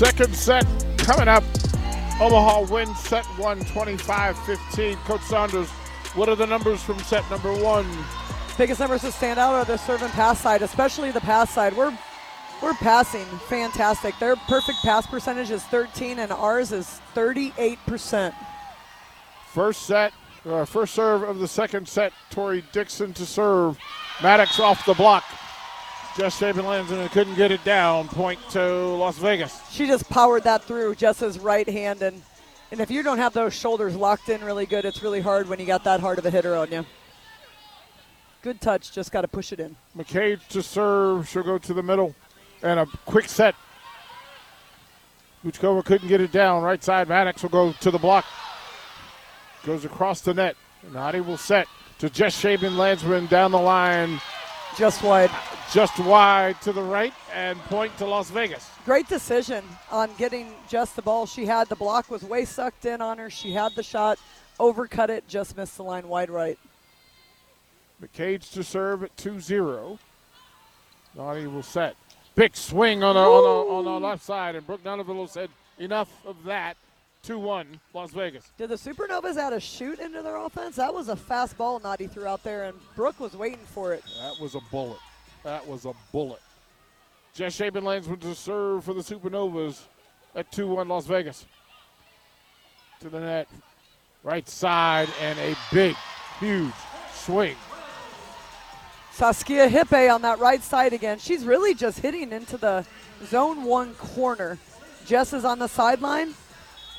Second set coming up. Omaha wins set one 25 15. Coach Saunders, what are the numbers from set number one? Biggest numbers to stand out are the serve and pass side, especially the pass side. We're we're passing fantastic. Their perfect pass percentage is 13, and ours is 38 percent. First set, uh, first serve of the second set. Tori Dixon to serve. Maddox off the block. Jess Shapen lands and couldn't get it down. Point to Las Vegas. She just powered that through Jess's right hand, and and if you don't have those shoulders locked in really good, it's really hard when you got that hard of a hitter on you. Good touch, just got to push it in. McCage to serve. She'll go to the middle. And a quick set. Vuchkova couldn't get it down. Right side, Maddox will go to the block. Goes across the net. Nadi will set to Jess Shapen Landsman down the line. Just wide. Just wide to the right and point to Las Vegas. Great decision on getting just the ball. She had the block was way sucked in on her. She had the shot, overcut it, just missed the line wide right. McCage to serve at 2-0. Nadi will set. Big swing on the, on the, on the left side, and Brooke Nuneviller said, enough of that. 2 1, Las Vegas. Did the Supernovas add a shoot into their offense? That was a fast ball Nadi threw out there, and Brooke was waiting for it. That was a bullet. That was a bullet. Jess Shapen lands with the serve for the Supernovas at 2 1 Las Vegas. To the net. Right side, and a big, huge swing Saskia Hippe on that right side again. She's really just hitting into the zone one corner. Jess is on the sideline.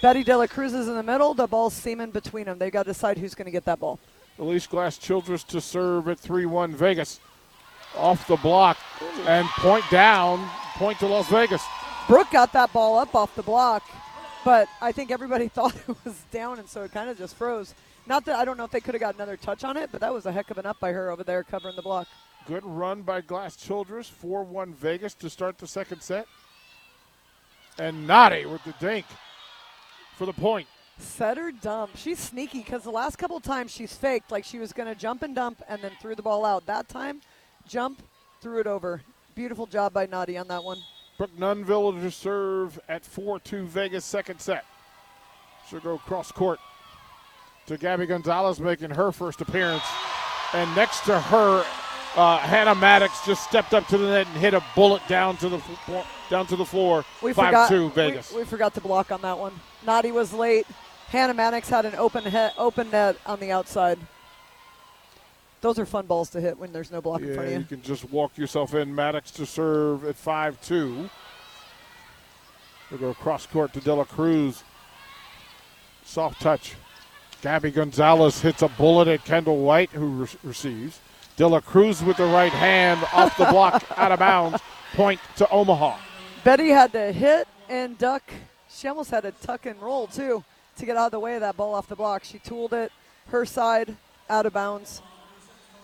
Betty De La Cruz is in the middle. The ball's seaming between them. They've got to decide who's going to get that ball. Elise Glass Childress to serve at 3 1 Vegas. Off the block and point down, point to Las Vegas. Brooke got that ball up off the block, but I think everybody thought it was down, and so it kind of just froze. Not that I don't know if they could have got another touch on it, but that was a heck of an up by her over there covering the block. Good run by Glass Childress, 4 1 Vegas to start the second set. And Nadi with the dink for the point. Set her dump. She's sneaky because the last couple times she's faked like she was going to jump and dump and then threw the ball out. That time, jump, threw it over. Beautiful job by Nadi on that one. Brooke Nuneviller to serve at 4 2 Vegas second set. She'll go cross court to Gabby Gonzalez making her first appearance. And next to her, uh, Hannah Maddox just stepped up to the net and hit a bullet down to the floor, down to the floor. We Five forgot, two Vegas. We, we, forgot to block on that one. Nadi was late. Hannah Maddox had an open he- open net on the outside. Those are fun balls to hit when there's no block yeah, in front of you. You can just walk yourself in. Maddox to serve at 5 2. We'll go cross court to De La Cruz. Soft touch. Gabby Gonzalez hits a bullet at Kendall White, who re- receives. De La Cruz with the right hand off the block, out of bounds. Point to Omaha. Betty had to hit and duck. She almost had to tuck and roll, too, to get out of the way of that ball off the block. She tooled it, her side, out of bounds.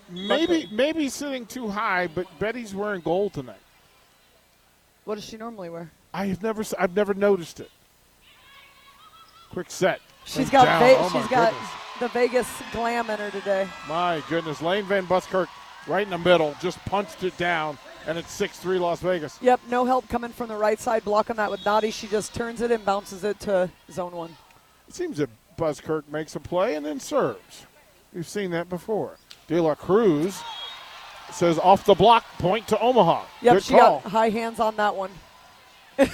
Maybe, maybe sitting too high, but Betty's wearing gold tonight. What does she normally wear? I have never, I've never noticed it. Quick set. She's got, Ve- oh she's got the Vegas glam in her today. My goodness, Lane Van Buskirk right in the middle, just punched it down, and it's 6-3 Las Vegas. Yep, no help coming from the right side, blocking that with Nadi. She just turns it and bounces it to zone one. It seems that Buskirk makes a play and then serves. We've seen that before. De La Cruz says off the block, point to Omaha. Yep, Good she call. got high hands on that one. her,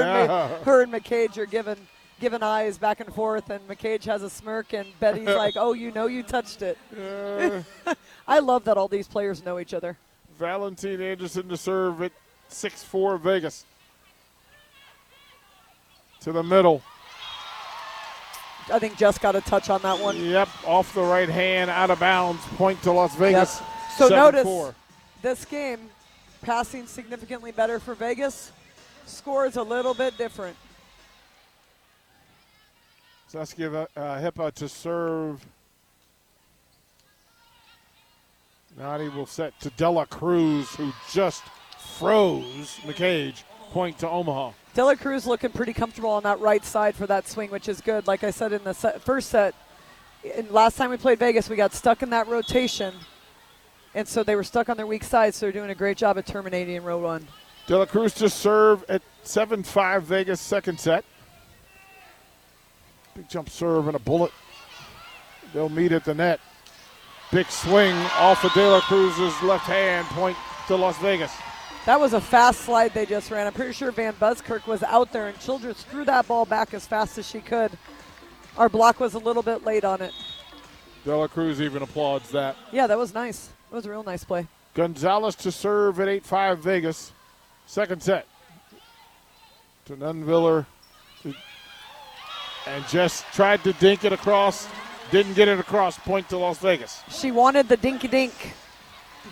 Yeah. and, her and McCage are giving giving eyes back and forth, and McCage has a smirk, and Betty's like, "Oh, you know, you touched it." Uh, I love that all these players know each other. Valentine Anderson to serve at 6-4 Vegas. To the middle. I think Jess got a touch on that one. Yep, off the right hand, out of bounds. Point to Las Vegas. Yep. So 7-4. notice this game, passing significantly better for Vegas. Score is a little bit different. Saskia uh, Hippe to serve. Nadi will set to Dela Cruz, who just froze McCage. Point to Omaha. Dela Cruz looking pretty comfortable on that right side for that swing, which is good. Like I said in the set, first set, in last time we played Vegas, we got stuck in that rotation, and so they were stuck on their weak side. So they're doing a great job at terminating in row one. De La Cruz to serve at 7 5 Vegas, second set. Big jump serve and a bullet. They'll meet at the net. Big swing off of De La Cruz's left hand, point to Las Vegas. That was a fast slide they just ran. I'm pretty sure Van Buskirk was out there, and Childress threw that ball back as fast as she could. Our block was a little bit late on it. De La Cruz even applauds that. Yeah, that was nice. It was a real nice play. Gonzalez to serve at 8 5 Vegas. Second set. To Nuneviller. And just tried to dink it across. Didn't get it across. Point to Las Vegas. She wanted the dinky dink,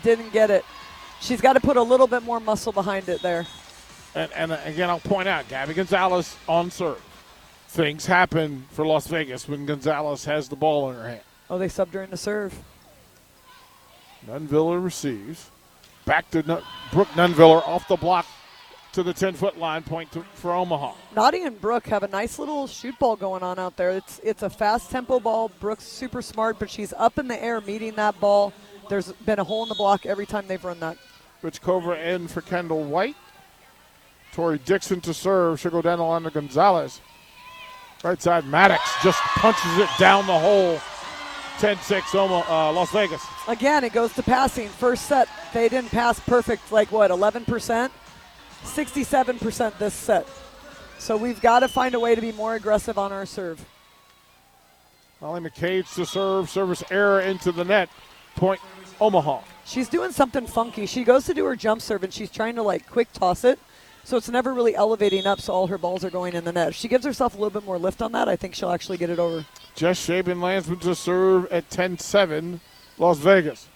didn't get it. She's got to put a little bit more muscle behind it there. And, and again, I'll point out Gabby Gonzalez on serve. Things happen for Las Vegas when Gonzalez has the ball in her hand. Oh, they subbed her into serve. Nuneviller receives. Back to Nun- Brooke Nuneviller off the block to the 10 foot line, point to, for Omaha. Nadi and Brooke have a nice little shoot ball going on out there. It's it's a fast tempo ball. Brooke's super smart, but she's up in the air meeting that ball. There's been a hole in the block every time they've run that. Rich Cobra in for Kendall White. Tori Dixon to serve. She'll go down the line to Gonzalez. Right side, Maddox just punches it down the hole. 10 6 uh, Las Vegas. Again, it goes to passing. First set, they didn't pass perfect, like what, 11%? 67% this set. So we've got to find a way to be more aggressive on our serve. Molly McCage to serve. Service error into the net. Point Omaha. She's doing something funky. She goes to do her jump serve and she's trying to like quick toss it. So it's never really elevating up, so all her balls are going in the net. If she gives herself a little bit more lift on that, I think she'll actually get it over. Jess Shaban Landsman to serve at 10 7, Las Vegas.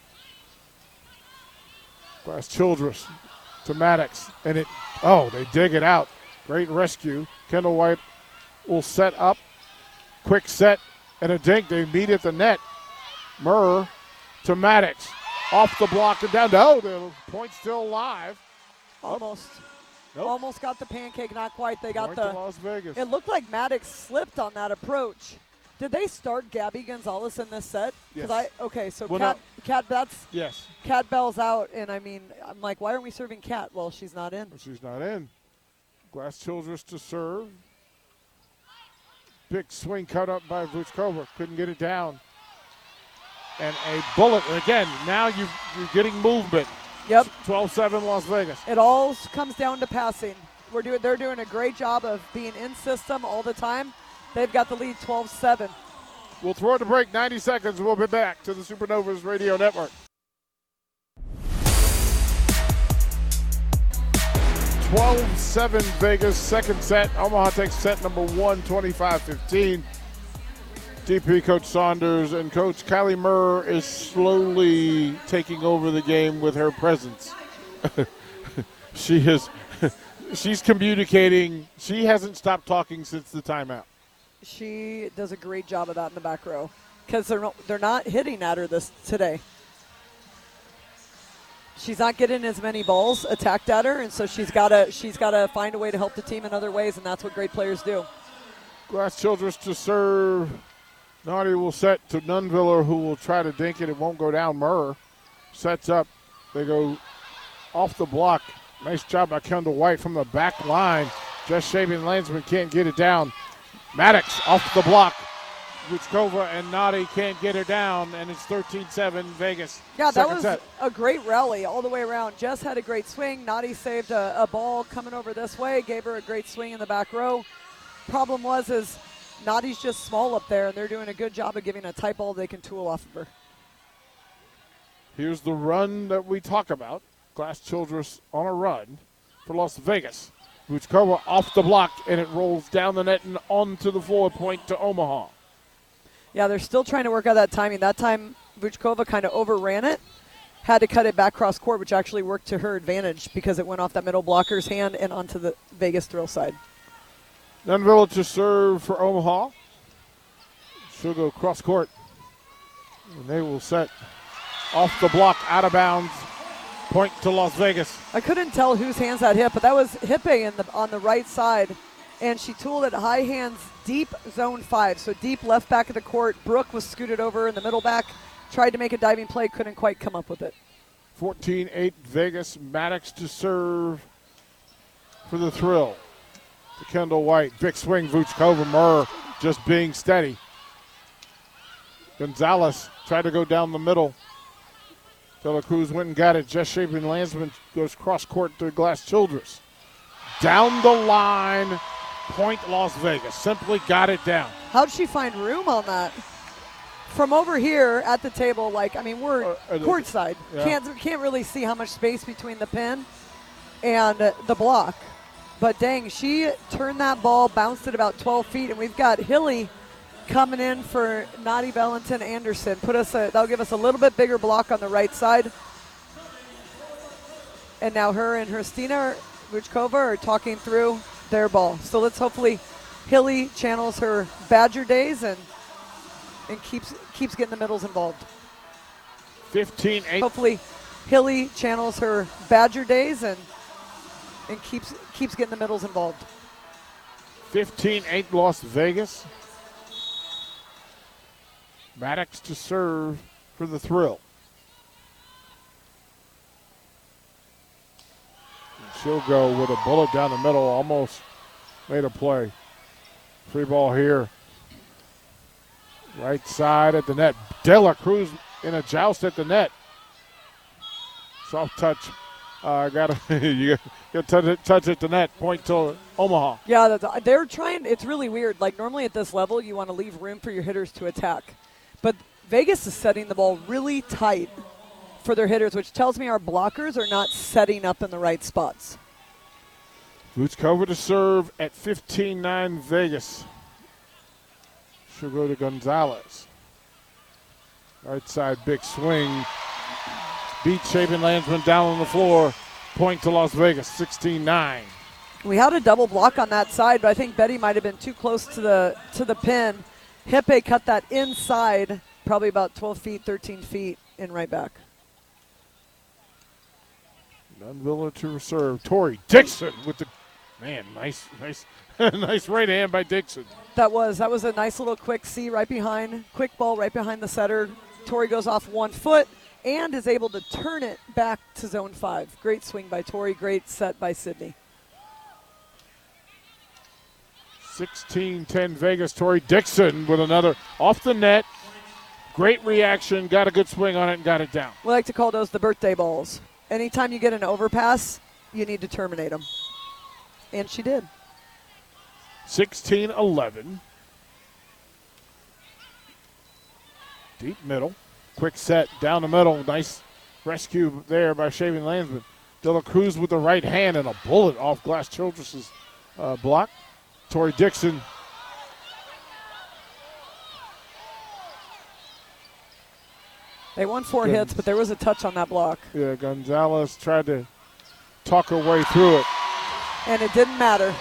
Glass Childress to Maddox. And it, oh, they dig it out. Great rescue. Kendall White will set up. Quick set and a dink. They meet at the net. Murr to Maddox. Off the block and down. No, the point still alive. Almost. Nope. Almost got the pancake, not quite. They got Point the. Las Vegas. It looked like Maddox slipped on that approach. Did they start Gabby Gonzalez in this set? Yes. I okay, so Well, Cat, Cat, that's yes. Cat Bell's out, and I mean, I'm like, why aren't we serving Cat? Well, she's not in. She's not in. Glass Childress to serve. Big swing cut up by Vuchkova. Couldn't get it down. And a bullet. And again, now you, you're getting movement. Yep. 12 7 Las Vegas. It all comes down to passing. We're doing. They're doing a great job of being in system all the time. They've got the lead 12-7. We'll throw it to break 90 seconds. We'll be back to the Supernovas Radio Network. 12 7 Vegas, second set. Omaha takes set number one, 25 15. DP Coach Saunders and Coach Kylie Murr is slowly taking over the game with her presence. she is. She's communicating. She hasn't stopped talking since the timeout. She does a great job of that in the back row because they're not, they're not hitting at her this today. She's not getting as many balls attacked at her, and so she's got to she's got to find a way to help the team in other ways, and that's what great players do. Glass Childress to serve. Nadi will set to Nuneviller, who will try to dink it. It won't go down. Murr sets up. They go off the block. Nice job by Kendall White from the back line. Just shaving Landsman can't get it down. Maddox off the block. Vuchkova and Nadi can't get her down, and it's 13-7 Vegas. Yeah, that was set. a great rally all the way around. Jess had a great swing. Nadi saved a, a ball coming over this way, gave her a great swing in the back row. Problem was is Nadi's just small up there, and they're doing a good job of giving a tight ball they can tool off of her. Here's the run that we talk about. Glass Childress on a run for Las Vegas. Vuchkova off the block, and it rolls down the net and onto the forward point to Omaha. Yeah, they're still trying to work out that timing. That time, Vuchkova kind of overran it, had to cut it back cross court, which actually worked to her advantage because it went off that middle blocker's hand and onto the Vegas thrill side. Nuneviller to serve for Omaha. She'll go cross court. And they will set off the block, out of bounds. Point to Las Vegas. I couldn't tell whose hands that hit, but that was Hippe in the on the right side, and she tooled it high hands deep zone five, so deep left back of the court. Brooke was scooted over in the middle back, tried to make a diving play, couldn't quite come up with it. 14 8 Vegas. Maddox to serve. for the thrill. To Kendall White. Big swing, Vuchkova. Murr just being steady. Gonzalez tried to go down the middle. De La Cruz went and got it. Just Shaven Landsman goes cross court to Glass Childress. Down the line, point Las Vegas. Simply got it down. How'd she find room on that? From over here at the table, like I mean, we're Uh, uh, courtside. yeah. Can't can't really see how much space between the pin and the block. But dang, she turned that ball, bounced it about 12 feet, and we've got Hilley coming in for Nadi Valentin Anderson. Put us a, that'll give us a little bit bigger block on the right side. And now her and Hristina Vuchkova are talking through their ball. So let's hopefully Hilley channels her Badger days and and keeps keeps getting the middles involved. 15 8. Hopefully Hilley channels her Badger days and and keeps keeps getting the middles involved. 15 8 Las Vegas. Maddox to serve for the thrill. And she'll go with a bullet down the middle, almost made a play. Free ball here. Right side at the net. Dela Cruz in a joust at the net. Soft touch. Uh, got to you got to touch it, touch it net. Point to Omaha. Yeah, they're trying. It's really weird. Like normally at this level, you want to leave room for your hitters to attack, but Vegas is setting the ball really tight for their hitters, which tells me our blockers are not setting up in the right spots. Vuchkova to serve at 15-9 Vegas. She'll go to Gonzalez. Right side, big swing. Beat Shaven Landsman down on the floor. Point to Las Vegas, 16-9. We had a double block on that side, but I think Betty might have been too close to the to the pin. Hippe cut that inside, probably about 12 feet, 13 feet, in right back. Nuneviller to serve. Tori Dixon with the man, nice, nice, nice right hand by Dixon. That was that was a nice little quick C right behind, quick ball right behind the setter. Tori goes off one foot and is able to turn it back to zone five. Great swing by Tori. Great set by Sydney. 16-10 Vegas. Tori Dixon with another off the net. Great reaction. Got a good swing on it and got it down. We like to call those the birthday balls. Anytime you get an overpass, you need to terminate them. And she did. 16 11. Deep middle. Quick set down the middle. Nice rescue there by Shaving Landsman. De La Cruz with the right hand and a bullet off Glass Childress's uh, block. Tori Dixon. They won four hits, but there was a touch on that block. Yeah, Gonzalez tried to talk her way through it. And it didn't matter.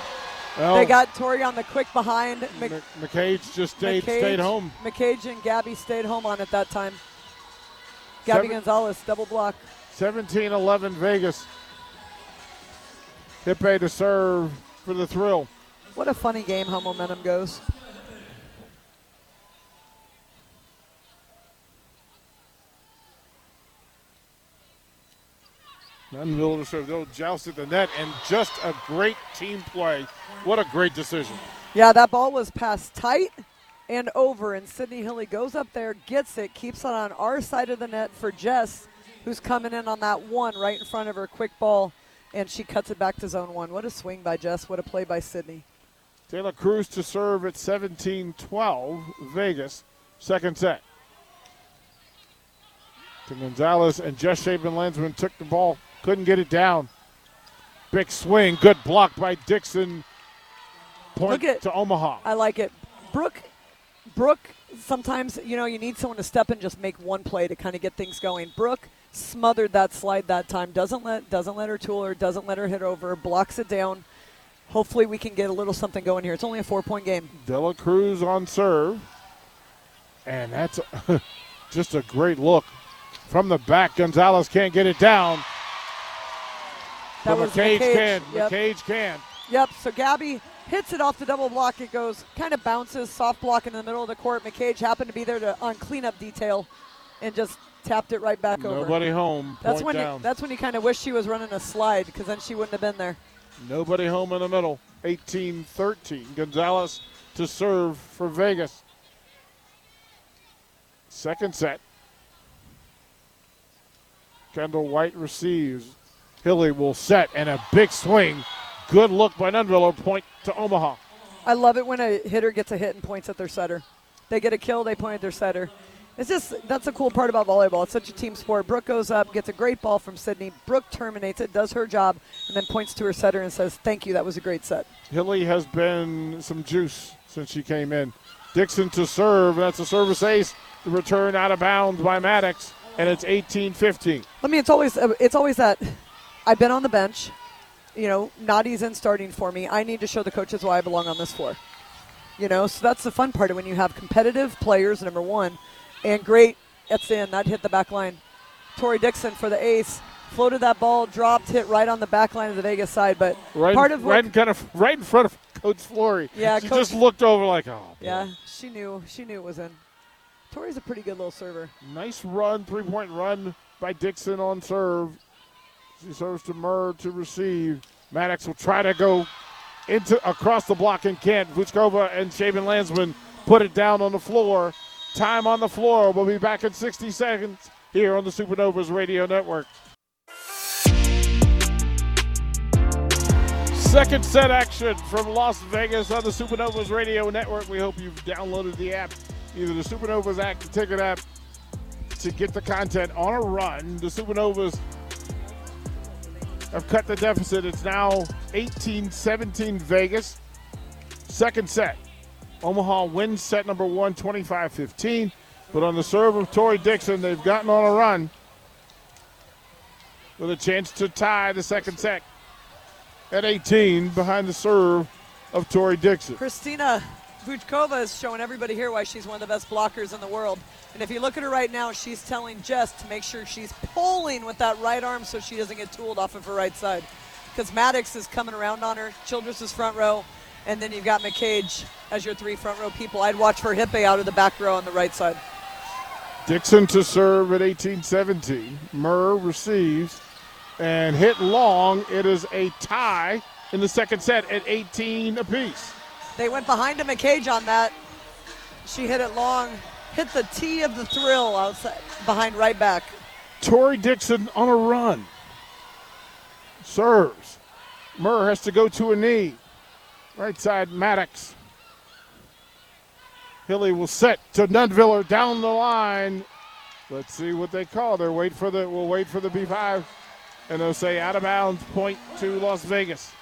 Well, They got Tori on the quick behind. Mc- Mc- McCage just stayed McCage- stayed home. McCage and Gabby stayed home on it that time. Gabby Seven- Gonzalez, double block. 17 11 Vegas. Hippe to serve for the thrill. What a funny game how momentum goes. Nuneviller to. They'll joust at the net, and just a great team play. What a great decision. Yeah, that ball was passed tight and over, and Sydney Hilley goes up there, gets it, keeps it on our side of the net for Jess, who's coming in on that one right in front of her. Quick ball, and she cuts it back to zone one. What a swing by Jess. What a play by Sydney. De La Cruz to serve at 17 12. Vegas, second set. To Gonzalez, and Just Shaven Landsman took the ball, couldn't get it down. Big swing, good block by Dixon. Point at- to Omaha. I like it. Brooke, Brooke, sometimes, you know, you need someone to step in just make one play to kind of get things going. Brooke smothered that slide that time. Doesn't let doesn't let her tool her, doesn't let her hit over, blocks it down. Hopefully we can get a little something going here. It's only a four point game. De La Cruz on serve. And that's just a great look. From the back, Gonzalez can't get it down. That but McCage, McCage. can. Yep. McCage can. Yep. So Gabby hits it off the double block. It goes kind of bounces, soft block in the middle of the court. McCage happened to be there to on cleanup detail, and just tapped it right back over. Nobody home. That's when you, that's when you kind of wish she was running a slide because then she wouldn't have been there. Nobody home in the middle. 18 13. Gonzalez to serve for Vegas. Second set. Kendall White receives. Hilley will set and a big swing. Good look by Nuneviller. Point to Omaha. I love it when a hitter gets a hit and points at their setter. They get a kill, they point at their setter. It's just that's the cool part about volleyball. It's such a team sport. Brooke goes up, gets a great ball from Sydney. Brooke terminates it, does her job, and then points to her setter and says, "Thank you, that was a great set." Hilley has been some juice since she came in. Dixon to serve. That's a service ace. The return out of bounds by Maddox, and it's 18-15. I mean, it's always it's always that. I've been on the bench. You know, Nadi's in starting for me. I need to show the coaches why I belong on this floor. You know, so that's the fun part of when you have competitive players. Number one and great at in. That hit the back line. Tori Dixon for the ace. Floated that ball, dropped, hit right on the back line of the Vegas side. But right, part of right, kind of right in front of Coach Flory. Yeah, she Coach, just looked over like, oh. Boy. Yeah, she knew. She knew it was in. Tori's a pretty good little server. Nice run, three point run by Dixon on serve. She serves to Murr to receive. Maddox will try to go into across the block and can't. Vuchkova and Shaven Landsman put it down on the floor. Time on the floor. We'll be back in 60 seconds here on the Supernovas Radio Network. Second set action from Las Vegas on the Supernovas Radio Network. We hope you've downloaded the app, either the Supernovas app, the ticket app, to get the content on a run. The Supernovas have cut the deficit. It's now 18 17 Vegas. Second set. Omaha wins set number one, 25 15. But on the serve of Tori Dixon, they've gotten on a run with a chance to tie the second set at 18 behind the serve of Tori Dixon. Christina Vuchkova is showing everybody here why she's one of the best blockers in the world. And if you look at her right now, she's telling Jess to make sure she's pulling with that right arm so she doesn't get tooled off of her right side. Because Maddox is coming around on her, Childress is front row, and then you've got McCage as your three front row people. I'd watch for Hippe out of the back row on the right side. Dixon to serve at 18 17. Murr receives and hit long. It is a tie in the second set at 18 apiece. They went behind to McCage on that. She hit it long, hit the tee of the thrill outside behind right back. Tori Dixon on a run. Serves. Murr has to go to a knee. Right side, Maddox. Hilley will set to Nuneviller down the line. Let's see what they call. They're wait for the. We'll wait for the B5, and they'll say out of bounds. Point to Las Vegas.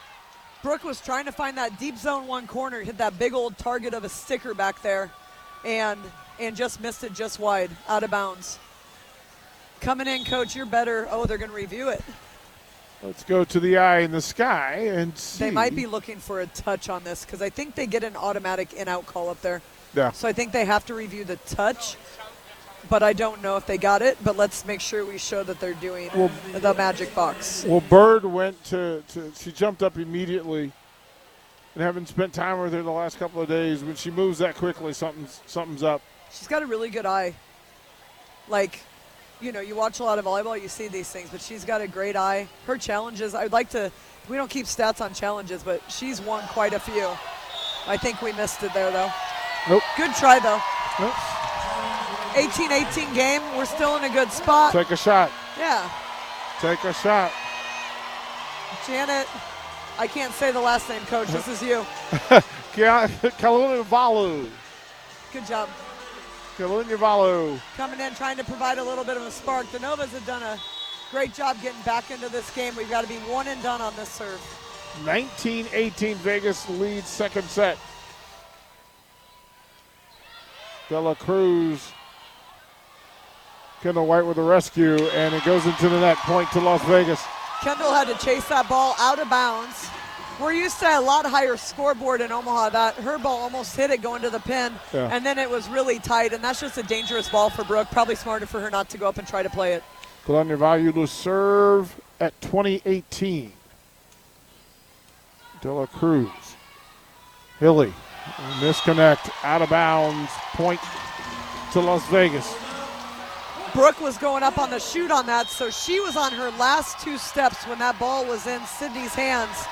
Brooke was trying to find that deep zone one corner, hit that big old target of a sticker back there, and and just missed it just wide, out of bounds. Coming in, coach, you're better. Oh, they're going to review it. Let's go to the eye in the sky and see. They might be looking for a touch on this because I think they get an automatic in-out call up there. Yeah. So I think they have to review the touch, but I don't know if they got it. But let's make sure we show that they're doing Well- the magic box. Well, Bird went to, to she jumped up immediately, and having spent time with her the last couple of days, when she moves that quickly, something's something's up. She's got a really good eye. Like, you know, you watch a lot of volleyball, you see these things, but she's got a great eye. Her challenges, I'd like to, we don't keep stats on challenges, but she's won quite a few. I think we missed it there, though. Nope. Good try, though. Nope. 18 18 game. We're still in a good spot. Take a shot. Yeah. Take a shot. Janet, I can't say the last name, coach. This is you. Kaluna Valu. Good job. Kaluna Valu. Coming in, trying to provide a little bit of a spark. The Novas have done a great job getting back into this game. We've got to be one and done on this serve. 19 18 Vegas leads second set. Dela Cruz. Kendall White with a rescue, and it goes into the net. Point to Las Vegas. Kendall had to chase that ball out of bounds. We're used to a lot higher scoreboard in Omaha. That her ball almost hit it going to the pin, Yeah. and then it was really tight. And that's just a dangerous ball for Brooke. Probably smarter for her not to go up and try to play it. Kaluna Valu to serve at 2018. Dela Cruz. Hilley. Misconnect. Out of bounds. Point to Las Vegas. Brooke was going up on the shoot on that, so she was on her last two steps when that ball was in Sydney's hands.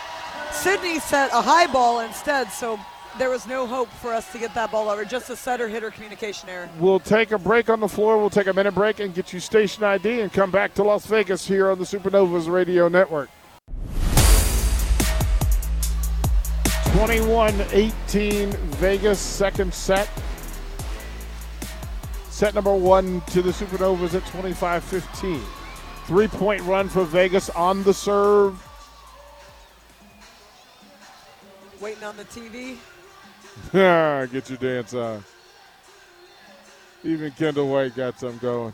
Sydney set a high ball instead, so there was no hope for us to get that ball over. Just a setter hitter communication error. We'll take a break on the floor. We'll take a minute break and get you station ID and come back to Las Vegas here on the Supernovas Radio Network. 21 18 Vegas, second set. Set number one to the Supernovas at 25 15. Three point run for Vegas on the serve. Waiting on the TV. Ah, get your dance on. Even Kendall White got some going.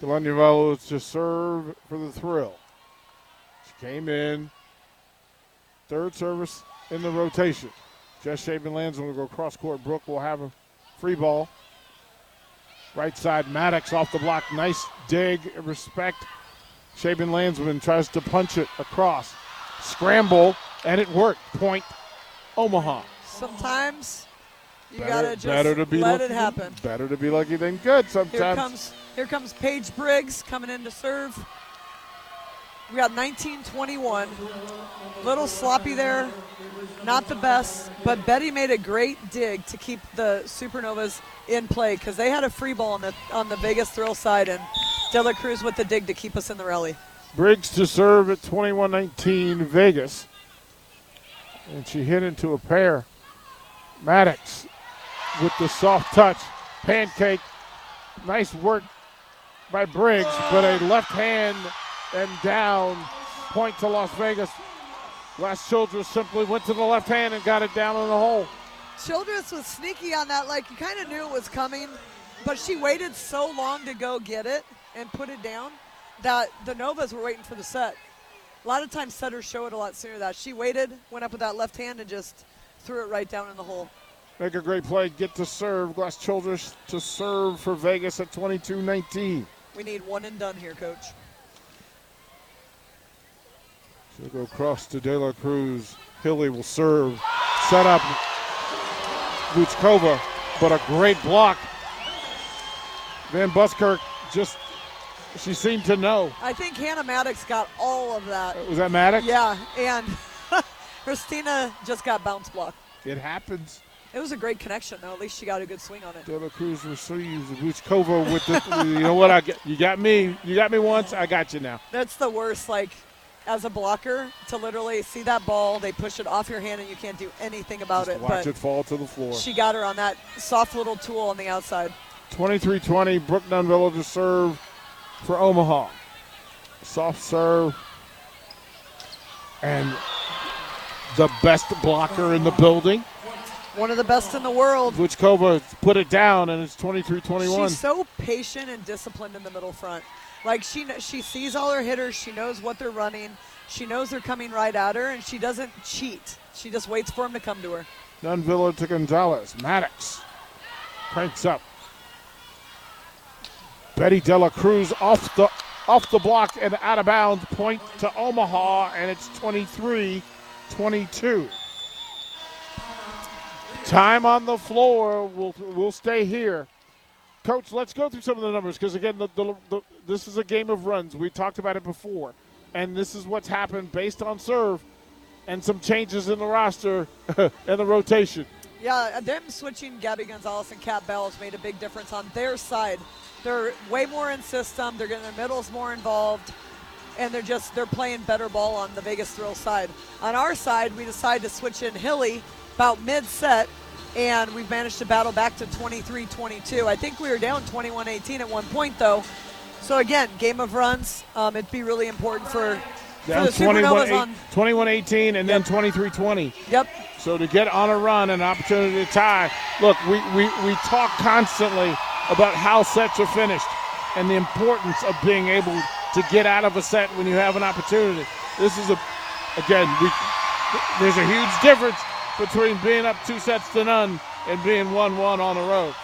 Delania Velos to serve for the thrill. She came in. Third service in the rotation. Jess Shaven Lands will go cross court. Brooke will have a free ball. Right side, Maddox off the block. Nice dig, respect. Shaven Landsman tries to punch it across. Scramble, and it worked. Point, Omaha. Sometimes you Better- gotta just better to be let lucky it happen. Than, better to be lucky than good sometimes. Here sometimes. comes here comes Paige Briggs coming in to serve. We got 19-21. Little sloppy there, not the best, but Betty made a great dig to keep the Supernovas in play because they had a free ball on the on the Vegas thrill side, and De La Cruz with the dig to keep us in the rally. Briggs to serve at 21 19 Vegas. And she hit into a pair. Maddox with the soft touch. Pancake. Nice work by Briggs, but a left hand and down. Point to Las Vegas. Glass Childress simply went to the left hand and got it down in the hole. Childress was sneaky on that, like you kind of knew it was coming, but she waited so long to go get it and put it down that the Novas were waiting for the set. A lot of times setters show it a lot sooner than that. She waited, went up with that left hand, and just threw it right down in the hole. Make a great play. Get to serve. Glass Childress to serve for Vegas at 22 19. We need one and done here, coach. She'll go across to De La Cruz. Hilley will serve. Set up Vuchkova, but a great block. Van Buskirk just, she seemed to know. I think Hannah Maddox got all of that. Was that Maddox? Yeah, and Christina just got bounce blocked. It happens. It was a great connection, though. At least she got a good swing on it. De La Cruz receives Vuchkova with the, you know what? I get, you got me. You got me once. I got you now. That's the worst, like, as a blocker, to literally see that ball, they push it off your hand, and you can't do anything about Just it. watch but it fall to the floor. she got her on that soft little tool on the outside. 23-20, Brooke Dunville to serve for Omaha. Soft serve. And the best blocker in the building. One of the best in the world. Vuchkova put it down, and it's 23-21. She's so patient and disciplined in the middle front. Like she she sees all her hitters, she knows what they're running, she knows they're coming right at her, and she doesn't cheat. She just waits for them to come to her. Dunville to Gonzalez. Maddox cranks up. Betty Dela Cruz off the off the block and out of bounds. Point to Omaha, and it's 23 22. Time on the floor. We'll, we'll stay here. Coach, let's go through some of the numbers because, again, the, the, the, this is a game of runs. We talked about it before. And this is what's happened based on serve and some changes in the roster and the rotation. Yeah, them switching Gabby Gonzalez and Kat Bell has made a big difference on their side. They're way more in system. They're getting their middles more involved, and they're just they're playing better ball on the Vegas Thrill side. On our side, we decided to switch in Hilley about mid set, and we've managed to battle back to 23-22. I think we were down 21-18 at one point though. So again, game of runs. Um, it'd be really important for, for the Supernovas 21 on. 21 18 and then 23 20. Yep. So to get on a run and an opportunity to tie, look, we, we, we talk constantly about how sets are finished and the importance of being able to get out of a set when you have an opportunity. This is a, again, we, there's a huge difference between being up two sets to none and being 1 1 on the road.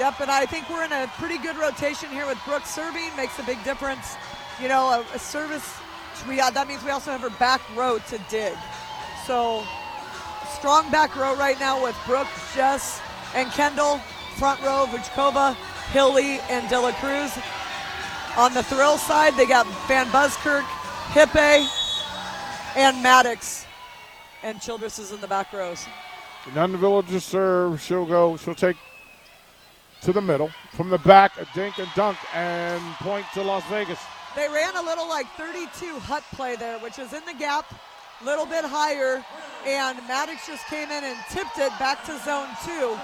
Yep, and I think we're in a pretty good rotation here with Brooke serving. Makes a big difference. You know, a, a service. We uh, that means we also have her back row to dig. So strong back row right now with Brooke, Jess, and Kendall. Front row, Vuchkova, Hilley, and De La Cruz. On the thrill side, they got Van Buskirk, Hippe, And Maddox and Childress is in the back rows. None the villagers serve. She'll go. She'll take to the middle from the back. A dink and dunk and point to Las Vegas. They ran a little like 32 hut play there, which is in the gap, a little bit higher, and Maddox just came in and tipped it back to zone two.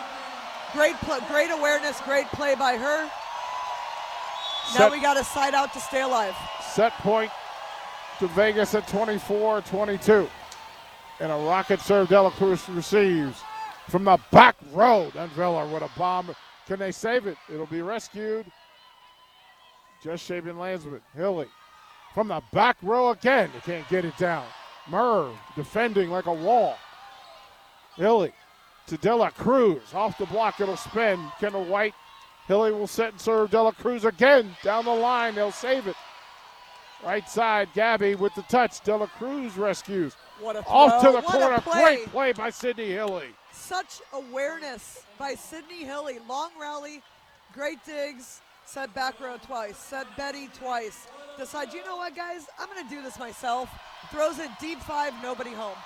Great, pl- great awareness, great play by her. Now we got a side out to stay alive. Set point to Vegas at 24 22. And a rocket serve Dela Cruz receives from the back row. Then Villa with a bomb. Can they save it? It'll be rescued. Just shaving Landsman. Hilley from the back row again. They can't get it down. Murr defending like a wall. Hilley to Dela Cruz. Off the block, it'll spin. Kendall White. Hilley will set and serve Dela Cruz again. Down the line, they'll save it. Right side, Gabby with the touch. Dela Cruz rescues. What a Off throw. to the What corner. play. Great play by Sydney Hilley. Such awareness by Sydney Hilley. Long rally, great digs. Set back row twice. Set Betty twice. Decide, you know what, guys? I'm going to do this myself. Throws it deep five, nobody home.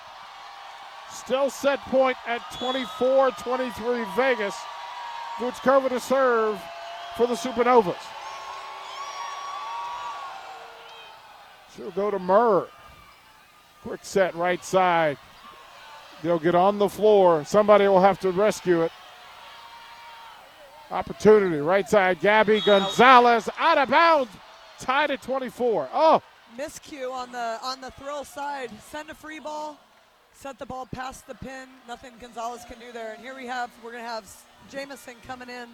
Still set point at 24 23 Vegas. Cover to serve for the Supernovas. She'll go to Murr. Quick set right side. They'll get on the floor. Somebody will have to rescue it. Opportunity right side. Gabby Gonzalez out of bounds. Tied at 24. Oh, Miscue on the on the thrill side. Send a free ball. Set the ball past the pin. Nothing Gonzalez can do there. And here we have we're gonna have Jamison coming in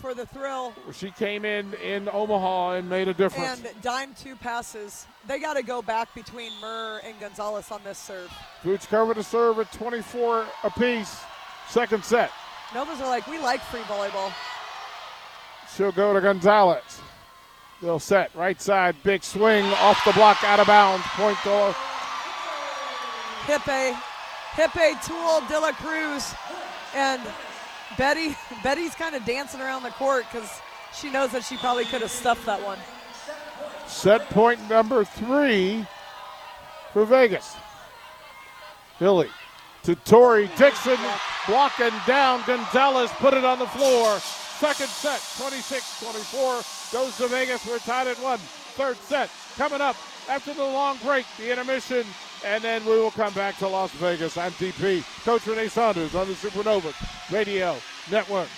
for the thrill she came in in Omaha and made a difference. and dime two passes. They got to go back between Murr and Gonzalez on this serve. Vuchkova to serve at 24 apiece. Second set. Novas are like we like free volleyball. She'll go to Gonzalez. They'll set right side, big swing off the block, out of bounds. Point goal. Hippe, Hippe, Tool, De La Cruz, and Betty. Betty's kind of dancing around the court because she knows that she probably could have stuffed that one. set point number three for Vegas. Hilley to Tori Dixon, blocking down Gonzalez, put it on the floor. Second set, 26 24, goes to Vegas. We're tied at one. Third set coming up after the long break, the intermission, and then we will come back to Las Vegas. I'm DP, Coach Renee Saunders on the Supernova Radio Network.